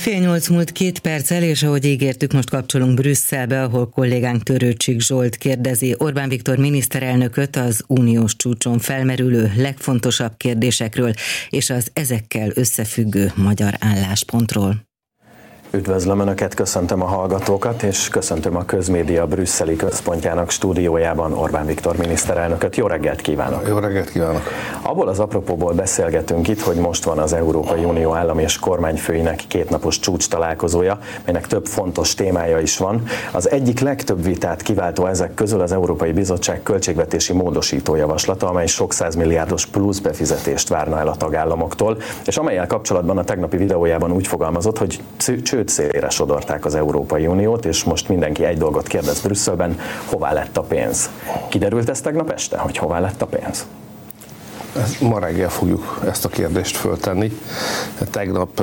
Fél nyolc múlt két perccel, és ahogy ígértük, most kapcsolunk Brüsszelbe, ahol kollégánk Törőcsik Zsolt kérdezi Orbán Viktor miniszterelnököt az uniós csúcson felmerülő legfontosabb kérdésekről és az ezekkel összefüggő magyar álláspontról. Üdvözlöm Önöket, köszöntöm a hallgatókat, és köszöntöm a Közmédia brüsszeli központjának stúdiójában Orbán Viktor miniszterelnököt. Jó reggelt kívánok! Jó reggelt kívánok! Abból az apropóból beszélgetünk itt, hogy most van az Európai Unió állam és kormányfőinek kétnapos csúcs találkozója, melynek több fontos témája is van. Az egyik legtöbb vitát kiváltó ezek közül az Európai Bizottság költségvetési módosító javaslata, amely sok milliárdos plusz befizetést várna el a tagállamoktól, és amelyel kapcsolatban a tegnapi videójában úgy fogalmazott, hogy cső csőd szélére sodorták az Európai Uniót, és most mindenki egy dolgot kérdez Brüsszelben, hová lett a pénz? Kiderült ez tegnap este, hogy hová lett a pénz? Ma reggel fogjuk ezt a kérdést föltenni. Tegnap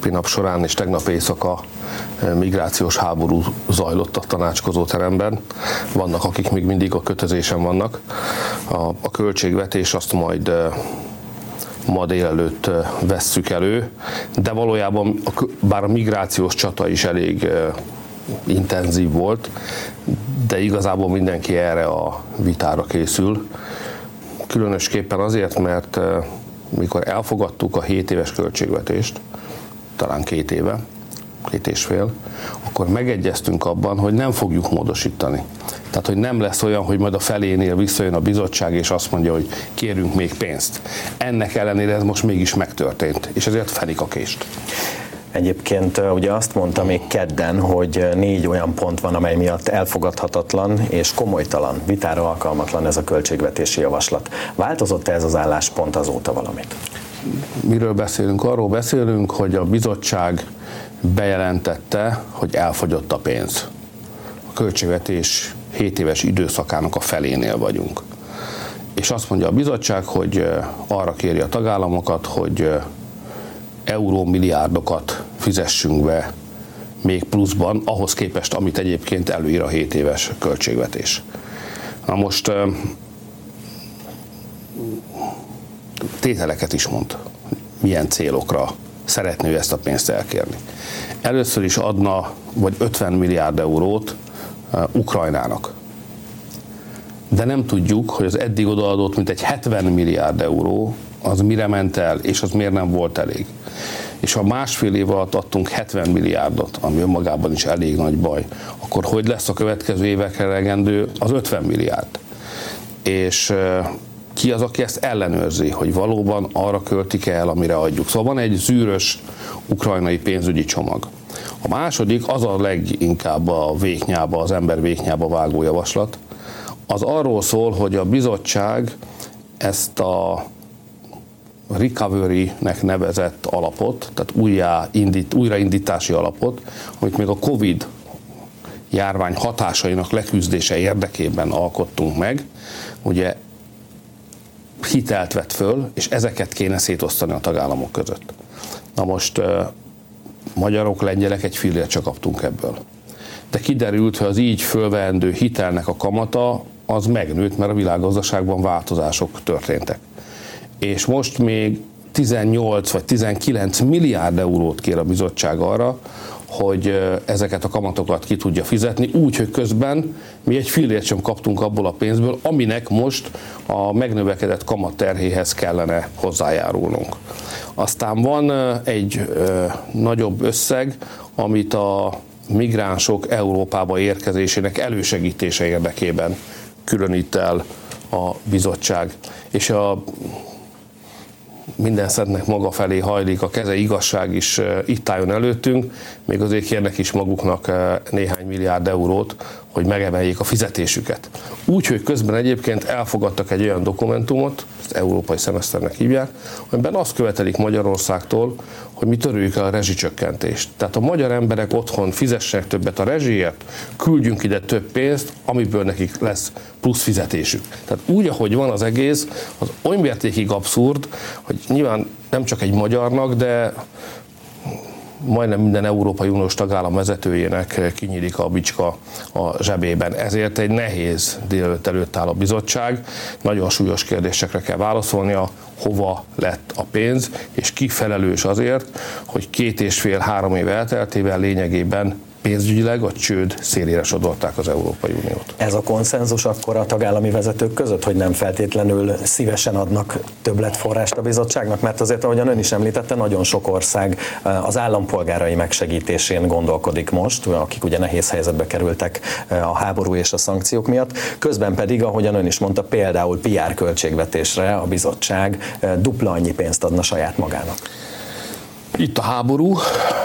pinap során és tegnap éjszaka migrációs háború zajlott a tanácskozó teremben. Vannak, akik még mindig a kötözésen vannak. A, a költségvetés azt majd ma délelőtt vesszük elő, de valójában bár a migrációs csata is elég intenzív volt, de igazából mindenki erre a vitára készül. Különösképpen azért, mert mikor elfogadtuk a 7 éves költségvetést, talán két éve, két és fél, akkor megegyeztünk abban, hogy nem fogjuk módosítani. Tehát, hogy nem lesz olyan, hogy majd a felénél visszajön a bizottság, és azt mondja, hogy kérünk még pénzt. Ennek ellenére ez most mégis megtörtént, és ezért felik a kést. Egyébként ugye azt mondta még kedden, hogy négy olyan pont van, amely miatt elfogadhatatlan és komolytalan, vitára alkalmatlan ez a költségvetési javaslat. Változott-e ez az álláspont azóta valamit? Miről beszélünk? Arról beszélünk, hogy a bizottság bejelentette, hogy elfogyott a pénz. A költségvetés 7 éves időszakának a felénél vagyunk. És azt mondja a bizottság, hogy arra kéri a tagállamokat, hogy eurómilliárdokat fizessünk be még pluszban, ahhoz képest, amit egyébként előír a 7 éves költségvetés. Na most tételeket is mond, milyen célokra szeretné ezt a pénzt elkérni. Először is adna vagy 50 milliárd eurót Ukrajnának. De nem tudjuk, hogy az eddig odaadott mint egy 70 milliárd euró, az mire ment el, és az miért nem volt elég. És ha másfél év alatt adtunk 70 milliárdot, ami önmagában is elég nagy baj, akkor hogy lesz a következő évekre legendő az 50 milliárd? És ki az, aki ezt ellenőrzi, hogy valóban arra költik el, amire adjuk. Szóval van egy zűrös ukrajnai pénzügyi csomag. A második, az a leginkább a véknyába, az ember véknyába vágó javaslat, az arról szól, hogy a bizottság ezt a recovery-nek nevezett alapot, tehát újjá indít, újraindítási alapot, amit még a Covid járvány hatásainak leküzdése érdekében alkottunk meg, ugye hitelt vett föl, és ezeket kéne szétosztani a tagállamok között. Na most magyarok, lengyelek egy fillért csak kaptunk ebből. De kiderült, hogy az így fölveendő hitelnek a kamata az megnőtt, mert a világgazdaságban változások történtek. És most még 18 vagy 19 milliárd eurót kér a bizottság arra, hogy ezeket a kamatokat ki tudja fizetni, úgy, hogy közben mi egy fillért sem kaptunk abból a pénzből, aminek most a megnövekedett kamat terhéhez kellene hozzájárulnunk. Aztán van egy nagyobb összeg, amit a migránsok Európába érkezésének elősegítése érdekében különít el a bizottság. És a minden szentnek maga felé hajlik, a keze igazság is itt álljon előttünk, még azért kérnek is maguknak néhány milliárd eurót, hogy megemeljék a fizetésüket. Úgyhogy közben egyébként elfogadtak egy olyan dokumentumot, ezt európai szemeszternek hívják, amiben azt követelik Magyarországtól, hogy mi törőjük el a rezsicsökkentést. Tehát a magyar emberek otthon fizessenek többet a rezsiért, küldjünk ide több pénzt, amiből nekik lesz plusz fizetésük. Tehát úgy, ahogy van az egész, az olyan mértékig abszurd, hogy nyilván nem csak egy magyarnak, de majdnem minden Európai Uniós tagállam vezetőjének kinyílik a bicska a zsebében. Ezért egy nehéz délelőtt előtt áll a bizottság, nagyon súlyos kérdésekre kell válaszolnia, hova lett a pénz, és ki felelős azért, hogy két és fél-három év elteltével lényegében pénzügyileg a csőd szélére sodorták az Európai Uniót. Ez a konszenzus akkor a tagállami vezetők között, hogy nem feltétlenül szívesen adnak többletforrást a bizottságnak, mert azért, ahogyan ön is említette, nagyon sok ország eh, az állampolgárai megsegítésén gondolkodik most, akik ugye nehéz helyzetbe kerültek eh, a háború és a szankciók miatt, közben pedig, ahogyan ön is mondta, például PR költségvetésre a bizottság eh, dupla annyi pénzt adna saját magának. Itt a háború,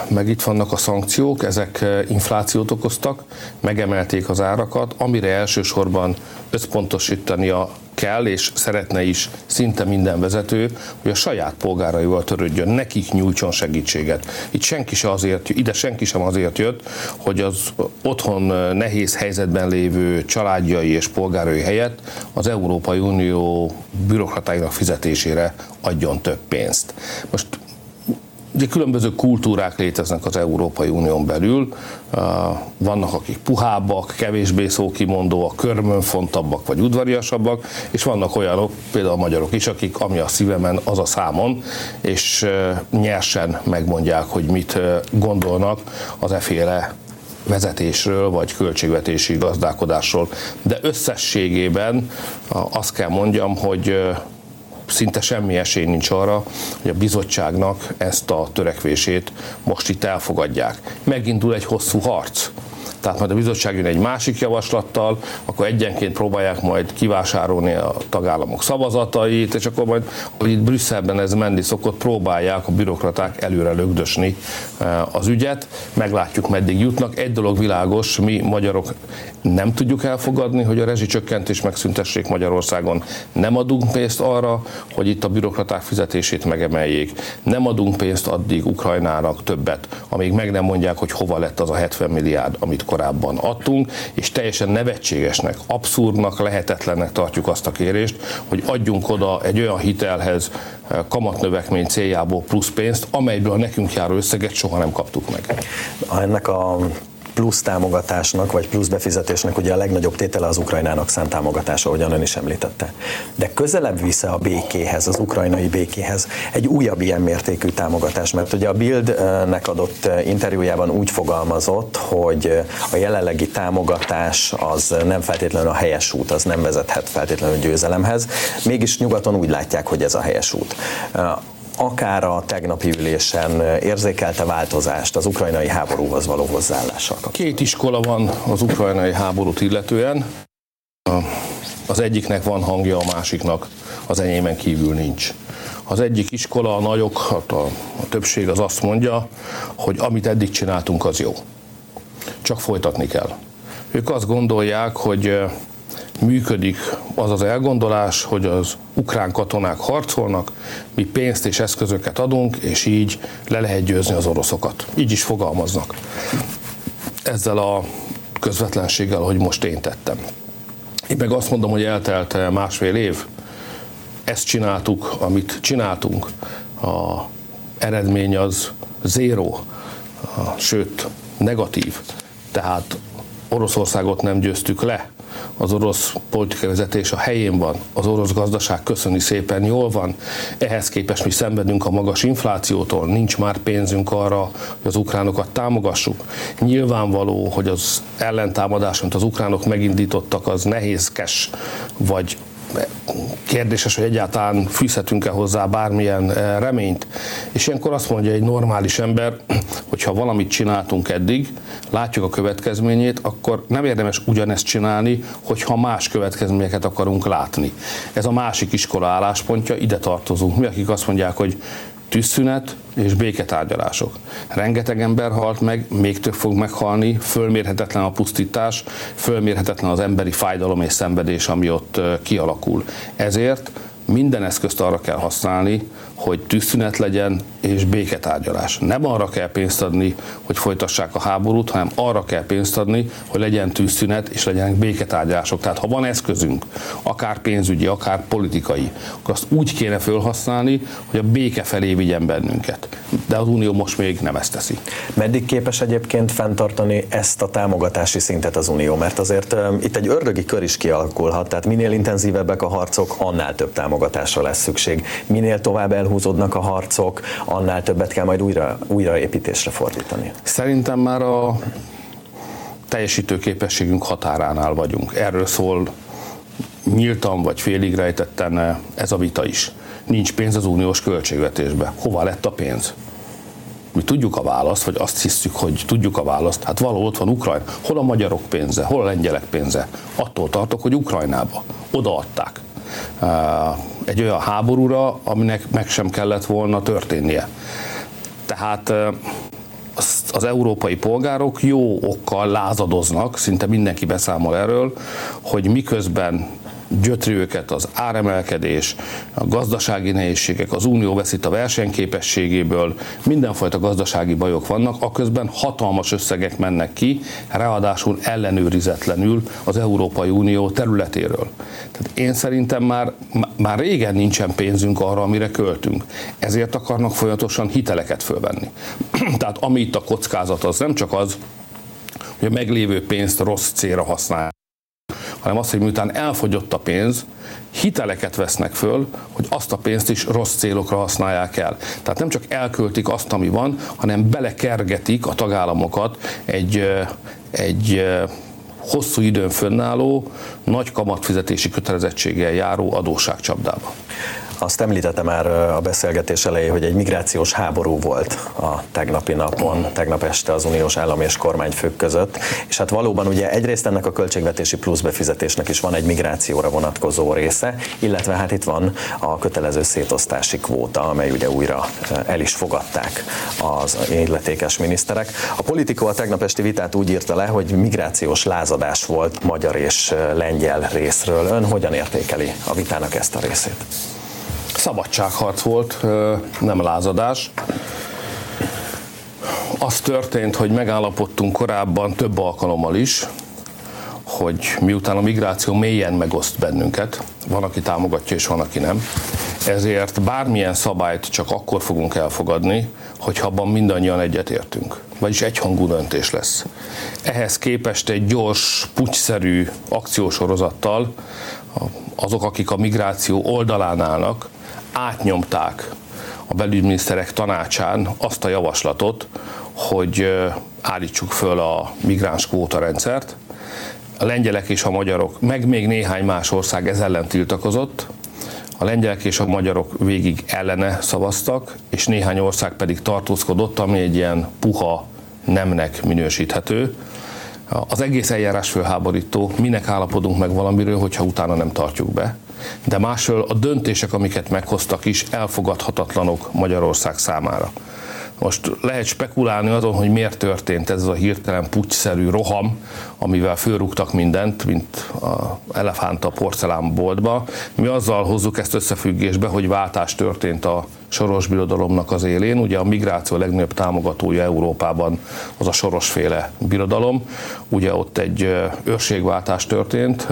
meg itt vannak a szankciók, ezek eh, inflációt okoztak, megemelték az árakat, amire elsősorban összpontosítania kell, és szeretne is szinte minden vezető, hogy a saját polgáraival törődjön, nekik nyújtson segítséget. Itt senki sem azért, ide senki sem azért jött, hogy az otthon eh, nehéz helyzetben lévő családjai és polgárai helyett az Európai Unió bürokratáinak fizetésére adjon több pénzt. Most Ugye különböző kultúrák léteznek az Európai Unión belül, vannak akik puhábbak, kevésbé szókimondóak, körmönfontabbak vagy udvariasabbak, és vannak olyanok, például a magyarok is, akik ami a szívemen, az a számon, és nyersen megmondják, hogy mit gondolnak az eféle vezetésről, vagy költségvetési gazdálkodásról. De összességében azt kell mondjam, hogy szinte semmi esély nincs arra, hogy a bizottságnak ezt a törekvését most itt elfogadják. Megindul egy hosszú harc tehát majd a bizottság jön egy másik javaslattal, akkor egyenként próbálják majd kivásárolni a tagállamok szavazatait, és akkor majd, hogy itt Brüsszelben ez menni szokott, próbálják a bürokraták előre lögdösni eh, az ügyet, meglátjuk meddig jutnak. Egy dolog világos, mi magyarok nem tudjuk elfogadni, hogy a rezsicsökkentés megszüntessék Magyarországon. Nem adunk pénzt arra, hogy itt a bürokraták fizetését megemeljék. Nem adunk pénzt addig Ukrajnának többet, amíg meg nem mondják, hogy hova lett az a 70 milliárd, amit korábban adtunk, és teljesen nevetségesnek, abszurdnak, lehetetlennek tartjuk azt a kérést, hogy adjunk oda egy olyan hitelhez eh, kamatnövekmény céljából plusz pénzt, amelyből a nekünk járó összeget soha nem kaptuk meg. Ennek a plusz támogatásnak, vagy plusz befizetésnek ugye a legnagyobb tétele az Ukrajnának szánt támogatása, ahogyan ön is említette. De közelebb visze a békéhez, az ukrajnai békéhez egy újabb ilyen mértékű támogatás, mert ugye a Bildnek adott interjújában úgy fogalmazott, hogy a jelenlegi támogatás az nem feltétlenül a helyes út, az nem vezethet feltétlenül győzelemhez, mégis nyugaton úgy látják, hogy ez a helyes út akár a tegnapi ülésen érzékelte változást az ukrajnai háborúhoz való hozzáállással? Két iskola van az ukrajnai háborút illetően. Az egyiknek van hangja, a másiknak az enyémen kívül nincs. Az egyik iskola, a nagyok, hát a, a többség az azt mondja, hogy amit eddig csináltunk, az jó. Csak folytatni kell. Ők azt gondolják, hogy működik az az elgondolás, hogy az ukrán katonák harcolnak, mi pénzt és eszközöket adunk, és így le lehet győzni az oroszokat. Így is fogalmaznak. Ezzel a közvetlenséggel, hogy most én tettem. Én meg azt mondom, hogy eltelt másfél év, ezt csináltuk, amit csináltunk, a eredmény az zéró, sőt negatív. Tehát Oroszországot nem győztük le, az orosz politikai vezetés a helyén van, az orosz gazdaság köszöni szépen jól van, ehhez képest mi szenvedünk a magas inflációtól, nincs már pénzünk arra, hogy az ukránokat támogassuk. Nyilvánvaló, hogy az ellentámadás, amit az ukránok megindítottak, az nehézkes, vagy kérdéses, hogy egyáltalán fűzhetünk-e hozzá bármilyen eh, reményt. És ilyenkor azt mondja egy normális ember, hogy ha valamit csináltunk eddig, látjuk a következményét, akkor nem érdemes ugyanezt csinálni, hogyha más következményeket akarunk látni. Ez a másik iskola álláspontja, ide tartozunk. Mi, akik azt mondják, hogy tűzszünet és béketárgyalások. Rengeteg ember halt meg, még több fog meghalni, fölmérhetetlen a pusztítás, fölmérhetetlen az emberi fájdalom és szenvedés, ami ott kialakul. Ezért minden eszközt arra kell használni, hogy tűzszünet legyen és béketárgyalás. Nem arra kell pénzt adni, hogy folytassák a háborút, hanem arra kell pénzt adni, hogy legyen tűzszünet és legyenek béketárgyalások. Tehát ha van eszközünk, akár pénzügyi, akár politikai, akkor azt úgy kéne felhasználni, hogy a béke felé vigyen bennünket. De az Unió most még nem ezt teszi. Meddig képes egyébként fenntartani ezt a támogatási szintet az Unió? Mert azért um, itt egy ördögi kör is kialakulhat, tehát minél intenzívebbek a harcok, annál több támogatásra lesz szükség. Minél tovább elhúzódnak a harcok, annál többet kell majd újra, újraépítésre fordítani. Szerintem már a teljesítőképességünk határánál vagyunk. Erről szól nyíltan vagy félig rejtetten ez a vita is. Nincs pénz az uniós költségvetésbe. Hova lett a pénz? Mi tudjuk a választ, vagy azt hiszük, hogy tudjuk a választ. Hát való ott van Ukrajna. Hol a magyarok pénze? Hol a lengyelek pénze? Attól tartok, hogy Ukrajnába. Odaadták. Egy olyan háborúra, aminek meg sem kellett volna történnie. Tehát az európai polgárok jó okkal lázadoznak, szinte mindenki beszámol erről, hogy miközben gyötri őket az áremelkedés, a gazdasági nehézségek, az unió veszít a versenyképességéből, mindenfajta gazdasági bajok vannak, aközben hatalmas összegek mennek ki, ráadásul ellenőrizetlenül az Európai Unió területéről. Tehát én szerintem már, már régen nincsen pénzünk arra, amire költünk. Ezért akarnak folyamatosan hiteleket fölvenni. Tehát ami itt a kockázat, az nem csak az, hogy a meglévő pénzt rossz célra használják, hanem az, hogy miután elfogyott a pénz, hiteleket vesznek föl, hogy azt a pénzt is rossz célokra használják el. Tehát nem csak elköltik azt, ami van, hanem belekergetik a tagállamokat egy, egy hosszú időn fönnálló, nagy kamatfizetési kötelezettséggel járó adósságcsapdába. Azt említette már a beszélgetés elején, hogy egy migrációs háború volt a tegnapi napon, tegnap este az uniós állam és kormányfők között, és hát valóban ugye egyrészt ennek a költségvetési plusz befizetésnek is van egy migrációra vonatkozó része, illetve hát itt van a kötelező szétosztási kvóta, amely ugye újra el is fogadták az illetékes miniszterek. A politikó a tegnap esti vitát úgy írta le, hogy migrációs lázadás volt magyar és lengyel részről. Ön hogyan értékeli a vitának ezt a részét? Szabadságharc volt, nem lázadás. Az történt, hogy megállapodtunk korábban több alkalommal is, hogy miután a migráció mélyen megoszt bennünket, van, aki támogatja és van, aki nem, ezért bármilyen szabályt csak akkor fogunk elfogadni, hogyha abban mindannyian egyetértünk. Vagyis egyhangú döntés lesz. Ehhez képest egy gyors, pucsszerű akciósorozattal azok, akik a migráció oldalán állnak, átnyomták a belügyminiszterek tanácsán azt a javaslatot, hogy állítsuk föl a migráns kvóta rendszert. A lengyelek és a magyarok, meg még néhány más ország ez ellen tiltakozott, a lengyelek és a magyarok végig ellene szavaztak, és néhány ország pedig tartózkodott, ami egy ilyen puha nemnek minősíthető. Az egész eljárás fölháborító, minek állapodunk meg valamiről, hogyha utána nem tartjuk be de másról a döntések, amiket meghoztak is elfogadhatatlanok Magyarország számára. Most lehet spekulálni azon, hogy miért történt ez a hirtelen putyszerű roham, amivel fölrúgtak mindent, mint a elefánt a porcelánboltba. Mi azzal hozzuk ezt összefüggésbe, hogy váltás történt a soros birodalomnak az élén. Ugye a migráció legnagyobb támogatója Európában az a sorosféle birodalom. Ugye ott egy őrségváltás történt,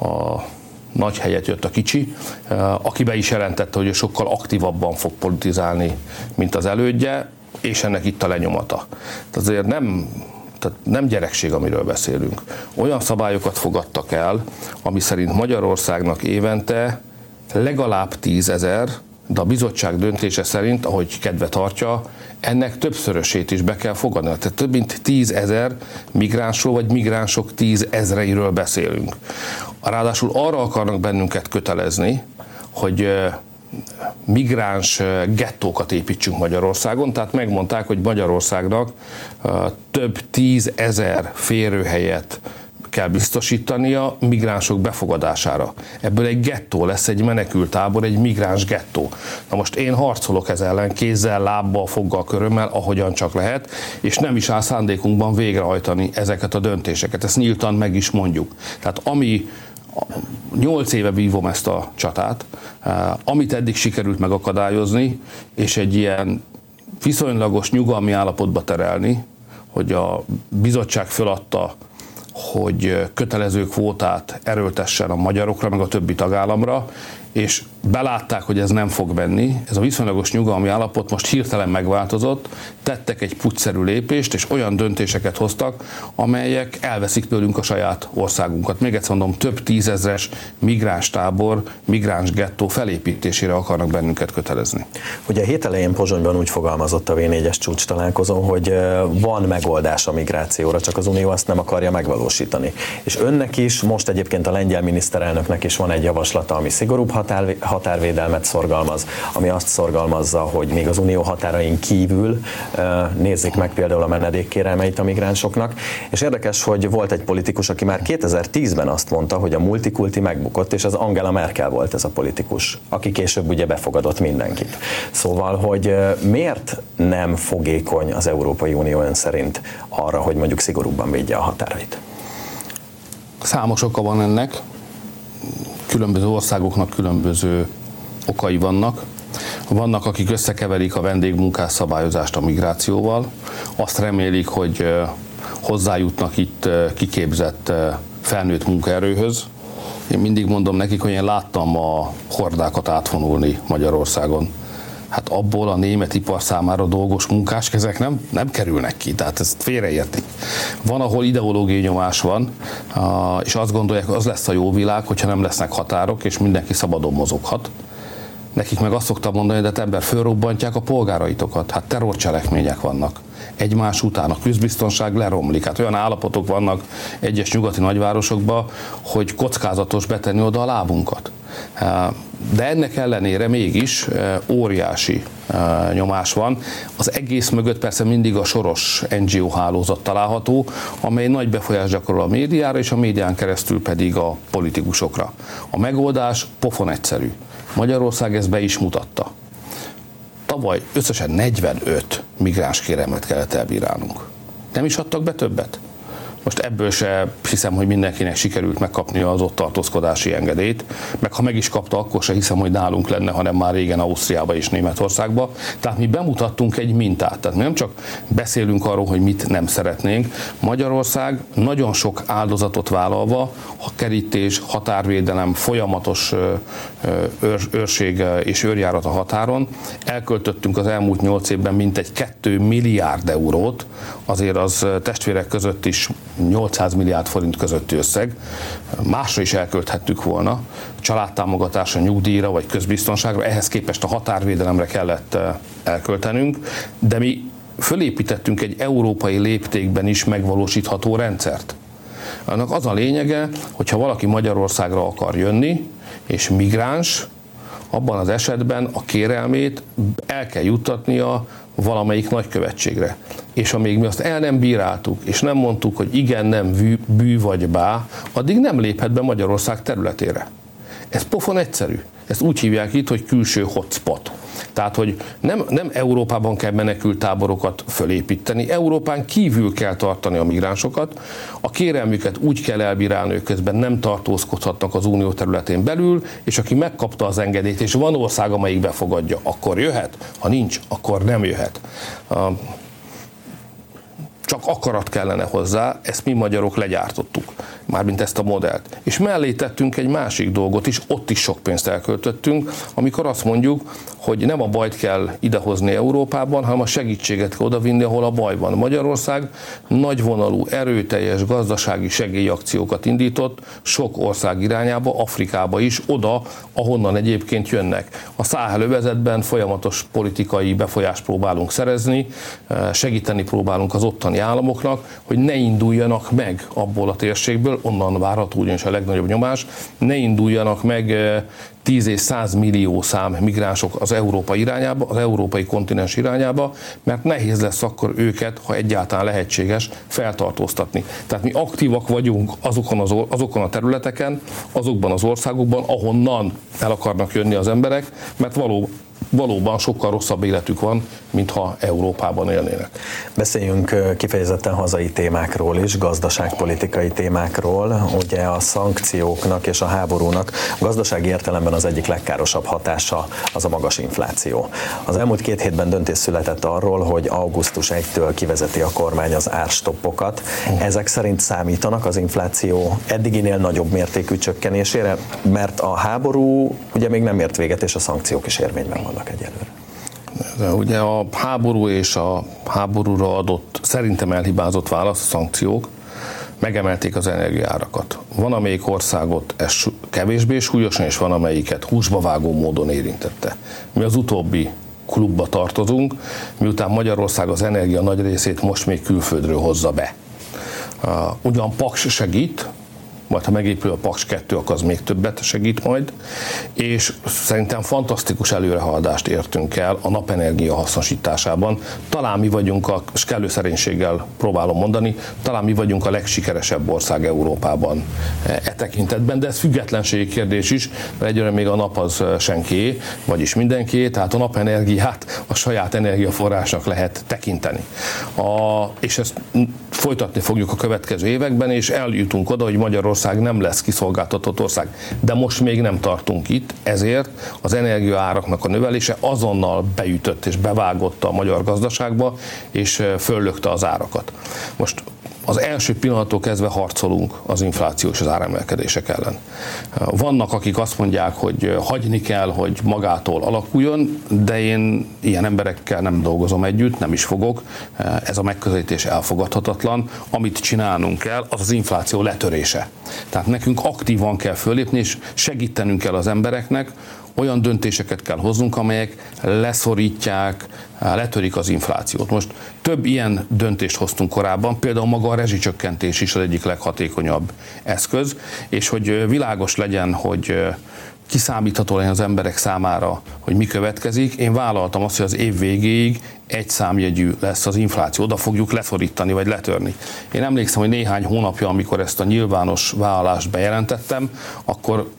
a nagy helyet jött a kicsi, eh, aki be is jelentette, hogy sokkal aktívabban fog politizálni, mint az elődje, és ennek itt a lenyomata. Tehát azért nem, tehát nem gyerekség, amiről beszélünk. Olyan szabályokat fogadtak el, ami szerint Magyarországnak évente legalább tízezer, de a bizottság döntése szerint, ahogy kedve tartja, ennek többszörösét is be kell fogadni. Tehát több mint tízezer migránsról, vagy migránsok tízezreiről beszélünk. Ráadásul arra akarnak bennünket kötelezni, hogy migráns gettókat építsünk Magyarországon, tehát megmondták, hogy Magyarországnak több tízezer férőhelyet kell biztosítania migránsok befogadására. Ebből egy gettó lesz, egy menekültábor, egy migráns gettó. Na most én harcolok ez ellen, kézzel, lábbal, foggal, körömmel, ahogyan csak lehet, és nem is áll szándékunkban végrehajtani ezeket a döntéseket. Ezt nyíltan meg is mondjuk. Tehát ami Nyolc éve vívom ezt a csatát, amit eddig sikerült megakadályozni, és egy ilyen viszonylagos nyugalmi állapotba terelni, hogy a bizottság föladta hogy kötelező kvótát erőltessen a magyarokra, meg a többi tagállamra, és belátták, hogy ez nem fog menni, ez a viszonylagos nyugalmi állapot most hirtelen megváltozott, tettek egy pucszerű lépést, és olyan döntéseket hoztak, amelyek elveszik tőlünk a saját országunkat. Még egyszer mondom, több tízezres migráns tábor, migráns gettó felépítésére akarnak bennünket kötelezni. Ugye a hét elején Pozsonyban úgy fogalmazott a V4-es csúcs találkozón, hogy van megoldás a migrációra, csak az Unió azt nem akarja megvalósítani. És önnek is, most egyébként a lengyel miniszterelnöknek is van egy javaslata, ami szigorúbb határ, határvédelmet szorgalmaz, ami azt szorgalmazza, hogy még az unió határain kívül nézzék meg például a menedékkérelmeit a migránsoknak. És érdekes, hogy volt egy politikus, aki már 2010-ben azt mondta, hogy a multikulti megbukott, és az Angela Merkel volt ez a politikus, aki később ugye befogadott mindenkit. Szóval, hogy miért nem fogékony az Európai Unió ön szerint arra, hogy mondjuk szigorúbban védje a határait? Számos oka van ennek különböző országoknak különböző okai vannak. Vannak, akik összekeverik a vendégmunkás szabályozást a migrációval, azt remélik, hogy hozzájutnak itt kiképzett felnőtt munkaerőhöz. Én mindig mondom nekik, hogy én láttam a hordákat átvonulni Magyarországon hát abból a német ipar számára dolgos munkáskezek nem, nem kerülnek ki, tehát ezt félreértik. Van, ahol ideológiai nyomás van, és azt gondolják, az lesz a jó világ, hogyha nem lesznek határok, és mindenki szabadon mozoghat. Nekik meg azt szoktam mondani, hogy de ember fölrobbantják a polgáraitokat, hát terrorcselekmények vannak. Egymás után a közbiztonság leromlik. Hát olyan állapotok vannak egyes nyugati nagyvárosokban, hogy kockázatos betenni oda a lábunkat. De ennek ellenére mégis óriási nyomás van. Az egész mögött persze mindig a soros NGO hálózat található, amely nagy befolyás gyakorol a médiára, és a médián keresztül pedig a politikusokra. A megoldás pofon egyszerű. Magyarország ezt be is mutatta. Tavaly összesen 45 migráns kérelmet kellett elbírálnunk. Nem is adtak be többet? Most ebből se hiszem, hogy mindenkinek sikerült megkapni az ott tartózkodási engedélyt, meg ha meg is kapta, akkor se hiszem, hogy nálunk lenne, hanem már régen Ausztriába és Németországba. Tehát mi bemutattunk egy mintát. Tehát nem csak beszélünk arról, hogy mit nem szeretnénk. Magyarország nagyon sok áldozatot vállalva, a kerítés, határvédelem, folyamatos őr, őrség és őrjárat a határon. Elköltöttünk az elmúlt nyolc évben mintegy 2 milliárd eurót, azért az testvérek között is 800 milliárd forint közötti összeg, másra is elkölthettük volna, családtámogatásra, nyugdíjra vagy közbiztonságra, ehhez képest a határvédelemre kellett elköltenünk, de mi fölépítettünk egy európai léptékben is megvalósítható rendszert. Annak az a lényege, hogyha valaki Magyarországra akar jönni, és migráns, abban az esetben a kérelmét el kell juttatnia valamelyik nagykövetségre. És amíg mi azt el nem bíráltuk, és nem mondtuk, hogy igen, nem bű, bű vagy bá, addig nem léphet be Magyarország területére. Ez pofon egyszerű. Ezt úgy hívják itt, hogy külső hotspot. Tehát, hogy nem, nem Európában kell menekült táborokat fölépíteni, Európán kívül kell tartani a migránsokat, a kérelmüket úgy kell elbírálni, hogy közben nem tartózkodhatnak az unió területén belül, és aki megkapta az engedélyt, és van ország, amelyik befogadja, akkor jöhet, ha nincs, akkor nem jöhet csak akarat kellene hozzá, ezt mi magyarok legyártottuk, mármint ezt a modellt. És mellé tettünk egy másik dolgot is, ott is sok pénzt elköltöttünk, amikor azt mondjuk, hogy nem a bajt kell idehozni Európában, hanem a segítséget kell odavinni, ahol a baj van. Magyarország nagyvonalú, erőteljes gazdasági segélyakciókat indított sok ország irányába, Afrikába is, oda, ahonnan egyébként jönnek. A száhelövezetben folyamatos politikai befolyást próbálunk szerezni, segíteni próbálunk az ottani államoknak, hogy ne induljanak meg abból a térségből, onnan várható ugyanis a legnagyobb nyomás, ne induljanak meg 10 és 100 millió szám migránsok az Európa irányába, az európai kontinens irányába, mert nehéz lesz akkor őket, ha egyáltalán lehetséges, feltartóztatni. Tehát mi aktívak vagyunk azokon, az, azokon a területeken, azokban az országokban, ahonnan el akarnak jönni az emberek, mert való, valóban sokkal rosszabb életük van, mintha Európában élnének. Beszéljünk kifejezetten hazai témákról is, gazdaságpolitikai témákról. Ugye a szankcióknak és a háborúnak gazdasági értelemben az egyik legkárosabb hatása az a magas infláció. Az elmúlt két hétben döntés született arról, hogy augusztus 1-től kivezeti a kormány az árstoppokat. Ezek szerint számítanak az infláció eddiginél nagyobb mértékű csökkenésére, mert a háború ugye még nem ért véget, és a szankciók is érvényben vannak egyelőre. De ugye a háború és a háborúra adott, szerintem elhibázott válasz, a szankciók, megemelték az energiárakat. Van, amelyik országot ez kevésbé súlyosan, és van, amelyiket húsba vágó módon érintette. Mi az utóbbi klubba tartozunk, miután Magyarország az energia nagy részét most még külföldről hozza be. Ugyan Paks segít, majd ha megépül a Paks 2, akkor az még többet segít majd, és szerintem fantasztikus előrehaladást értünk el a napenergia hasznosításában. Talán mi vagyunk, a, és kellő szerénységgel próbálom mondani, talán mi vagyunk a legsikeresebb ország Európában e, tekintetben, de ez függetlenségi kérdés is, mert egyre még a nap az e, senki, vagyis mindenki, tehát a napenergiát a saját energiaforrásnak lehet tekinteni. A, és ezt folytatni fogjuk a következő években, és eljutunk oda, hogy Magyarország nem lesz kiszolgáltatott ország. De most még nem tartunk itt, ezért az energiaáraknak a növelése azonnal beütött és bevágott a magyar gazdaságba, és föllökte az árakat. Most az első pillanattól kezdve harcolunk az infláció és az áremelkedések ellen. Vannak, akik azt mondják, hogy hagyni kell, hogy magától alakuljon, de én ilyen emberekkel nem dolgozom együtt, nem is fogok. Ez a megközelítés elfogadhatatlan. Amit csinálnunk kell, az az infláció letörése. Tehát nekünk aktívan kell fölépni, és segítenünk kell az embereknek, olyan döntéseket kell hoznunk, amelyek leszorítják, letörik az inflációt. Most több ilyen döntést hoztunk korábban, például maga a rezsicsökkentés is az egyik leghatékonyabb eszköz, és hogy világos legyen, hogy kiszámítható legyen az emberek számára, hogy mi következik. Én vállaltam azt, hogy az év végéig egy számjegyű lesz az infláció, oda fogjuk leszorítani vagy letörni. Én emlékszem, hogy néhány hónapja, amikor ezt a nyilvános vállalást bejelentettem, akkor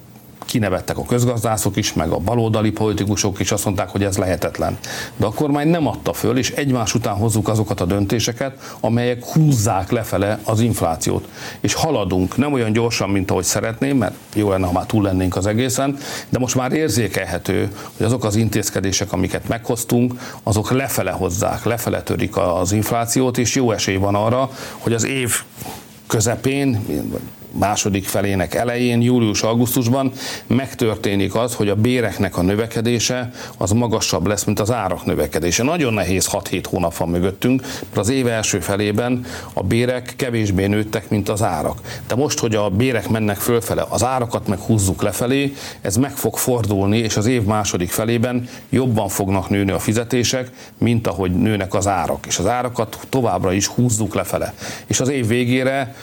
kinevettek a közgazdászok is, meg a baloldali politikusok is, azt mondták, hogy ez lehetetlen. De a kormány nem adta föl, és egymás után hozzuk azokat a döntéseket, amelyek húzzák lefele az inflációt. És haladunk, nem olyan gyorsan, mint ahogy szeretném, mert jó lenne, ha már túl lennénk az egészen, de most már érzékelhető, hogy azok az intézkedések, amiket meghoztunk, azok lefele hozzák, lefele törik az inflációt, és jó esély van arra, hogy az év közepén, második felének elején, július-augusztusban megtörténik az, hogy a béreknek a növekedése az magasabb lesz, mint az árak növekedése. Nagyon nehéz 6-7 hónap van mögöttünk, mert az év első felében a bérek kevésbé nőttek, mint az árak. De most, hogy a bérek mennek fölfele, az árakat meg húzzuk lefelé, ez meg fog fordulni, és az év második felében jobban fognak nőni a fizetések, mint ahogy nőnek az árak. És az árakat továbbra is húzzuk lefele. És az év végére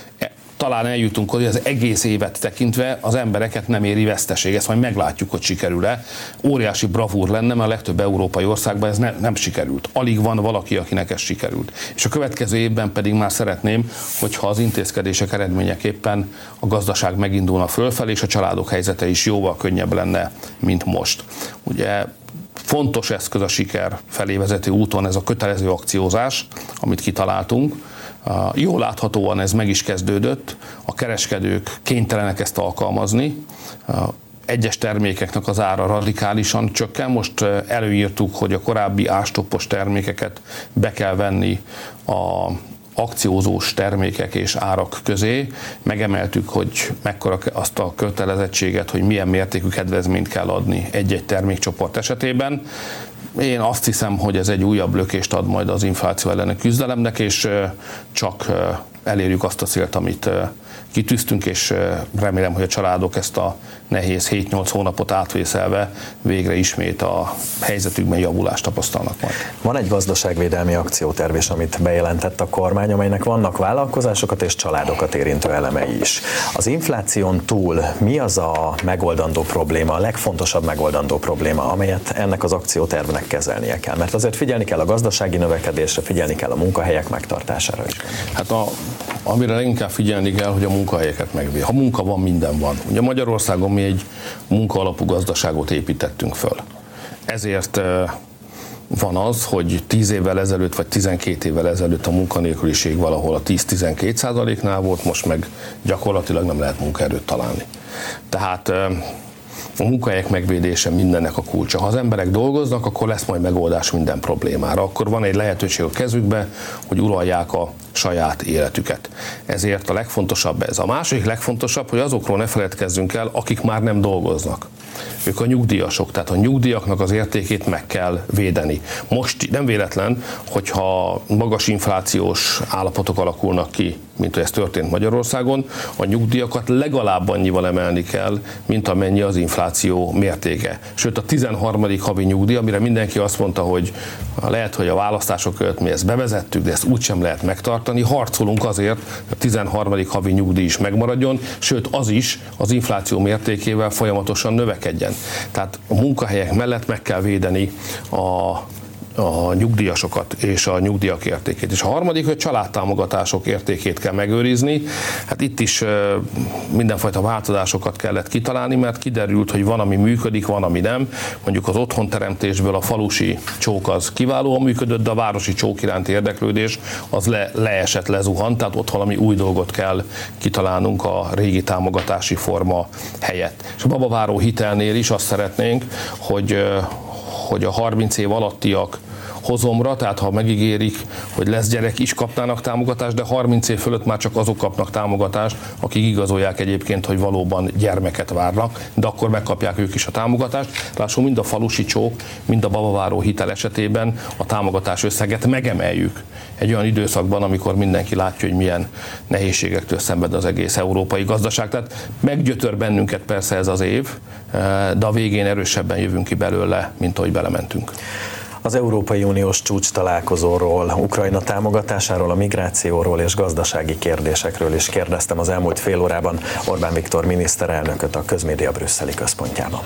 talán eljutunk hogy az egész évet tekintve az embereket nem éri veszteség. Ezt majd meglátjuk, hogy sikerül-e. Óriási bravúr lenne, mert a legtöbb európai országban ez ne, nem sikerült. Alig van valaki, akinek ez sikerült. És a következő évben pedig már szeretném, hogyha az intézkedések eredményeképpen a gazdaság megindulna fölfelé, és a családok helyzete is jóval könnyebb lenne, mint most. Ugye fontos eszköz a siker felé vezető úton ez a kötelező akciózás, amit kitaláltunk, Jól láthatóan ez meg is kezdődött, a kereskedők kénytelenek ezt alkalmazni, egyes termékeknek az ára radikálisan csökken. Most előírtuk, hogy a korábbi ástoppos termékeket be kell venni a akciózós termékek és árak közé. Megemeltük, hogy mekkora azt a kötelezettséget, hogy milyen mértékű kedvezményt kell adni egy-egy termékcsoport esetében. Én azt hiszem, hogy ez egy újabb lökést ad majd az infláció elleni küzdelemnek, és csak elérjük azt a célt, amit kitűztünk, és remélem, hogy a családok ezt a nehéz 7-8 hónapot átvészelve végre ismét a helyzetükben javulást tapasztalnak majd. Van egy gazdaságvédelmi akcióterv is, amit bejelentett a kormány, amelynek vannak vállalkozásokat és családokat érintő elemei is. Az infláción túl mi az a megoldandó probléma, a legfontosabb megoldandó probléma, amelyet ennek az akciótervnek kezelnie kell? Mert azért figyelni kell a gazdasági növekedésre, figyelni kell a munkahelyek megtartására is. Hát a, amire leginkább figyelni kell, hogy a munkahelyeket megvéd. Ha munka van, minden van. Ugye Magyarországon mi egy munkaalapú gazdaságot építettünk föl. ezért van az, hogy 10 évvel ezelőtt vagy 12 évvel ezelőtt a munkanélküliség valahol a 10-12 százaléknál volt, most meg gyakorlatilag nem lehet munkaerőt találni. Tehát a munkahelyek megvédése mindennek a kulcsa. Ha az emberek dolgoznak, akkor lesz majd megoldás minden problémára. Akkor van egy lehetőség a kezükbe, hogy uralják a saját életüket. Ezért a legfontosabb ez. A második legfontosabb, hogy azokról ne feledkezzünk el, akik már nem dolgoznak ők a nyugdíjasok, tehát a nyugdíjaknak az értékét meg kell védeni. Most nem véletlen, hogyha magas inflációs állapotok alakulnak ki, mint hogy ez történt Magyarországon, a nyugdíjakat legalább annyival emelni kell, mint amennyi az infláció mértéke. Sőt, a 13. havi nyugdíj, amire mindenki azt mondta, hogy lehet, hogy a választások előtt mi ezt bevezettük, de ezt úgysem lehet megtartani. Harcolunk azért, hogy a 13. havi nyugdíj is megmaradjon, sőt az is az infláció mértékével folyamatosan növekedjen. Tehát a munkahelyek mellett meg kell védeni a a nyugdíjasokat és a nyugdíjak értékét. És a harmadik, hogy családtámogatások értékét kell megőrizni. Hát itt is mindenfajta változásokat kellett kitalálni, mert kiderült, hogy van, ami működik, van, ami nem. Mondjuk az otthonteremtésből a falusi csók az kiválóan működött, de a városi csók iránti érdeklődés az le, leesett, lezuhant, tehát ott valami új dolgot kell kitalálnunk a régi támogatási forma helyett. És a babaváró hitelnél is azt szeretnénk, hogy hogy a 30 év alattiak hozomra, tehát ha megígérik, hogy lesz gyerek, is kapnának támogatást, de 30 év fölött már csak azok kapnak támogatást, akik igazolják egyébként, hogy valóban gyermeket várnak, de akkor megkapják ők is a támogatást. Lássuk, mind a falusi csók, mind a babaváró hitel esetében a támogatás összeget megemeljük egy olyan időszakban, amikor mindenki látja, hogy milyen nehézségektől szenved az egész európai gazdaság. Tehát meggyötör bennünket persze ez az év, de a végén erősebben jövünk ki belőle, mint ahogy belementünk. Az Európai Uniós csúcs találkozóról, Ukrajna támogatásáról, a migrációról és gazdasági kérdésekről is kérdeztem az elmúlt fél órában Orbán Viktor miniszterelnököt a Közmédia brüsszeli központjában.